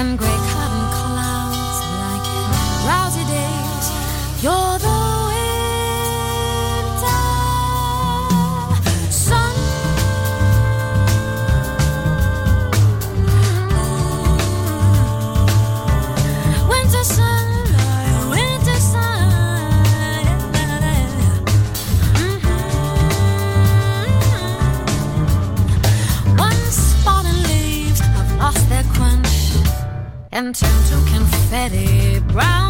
And gray and turned to confetti, brown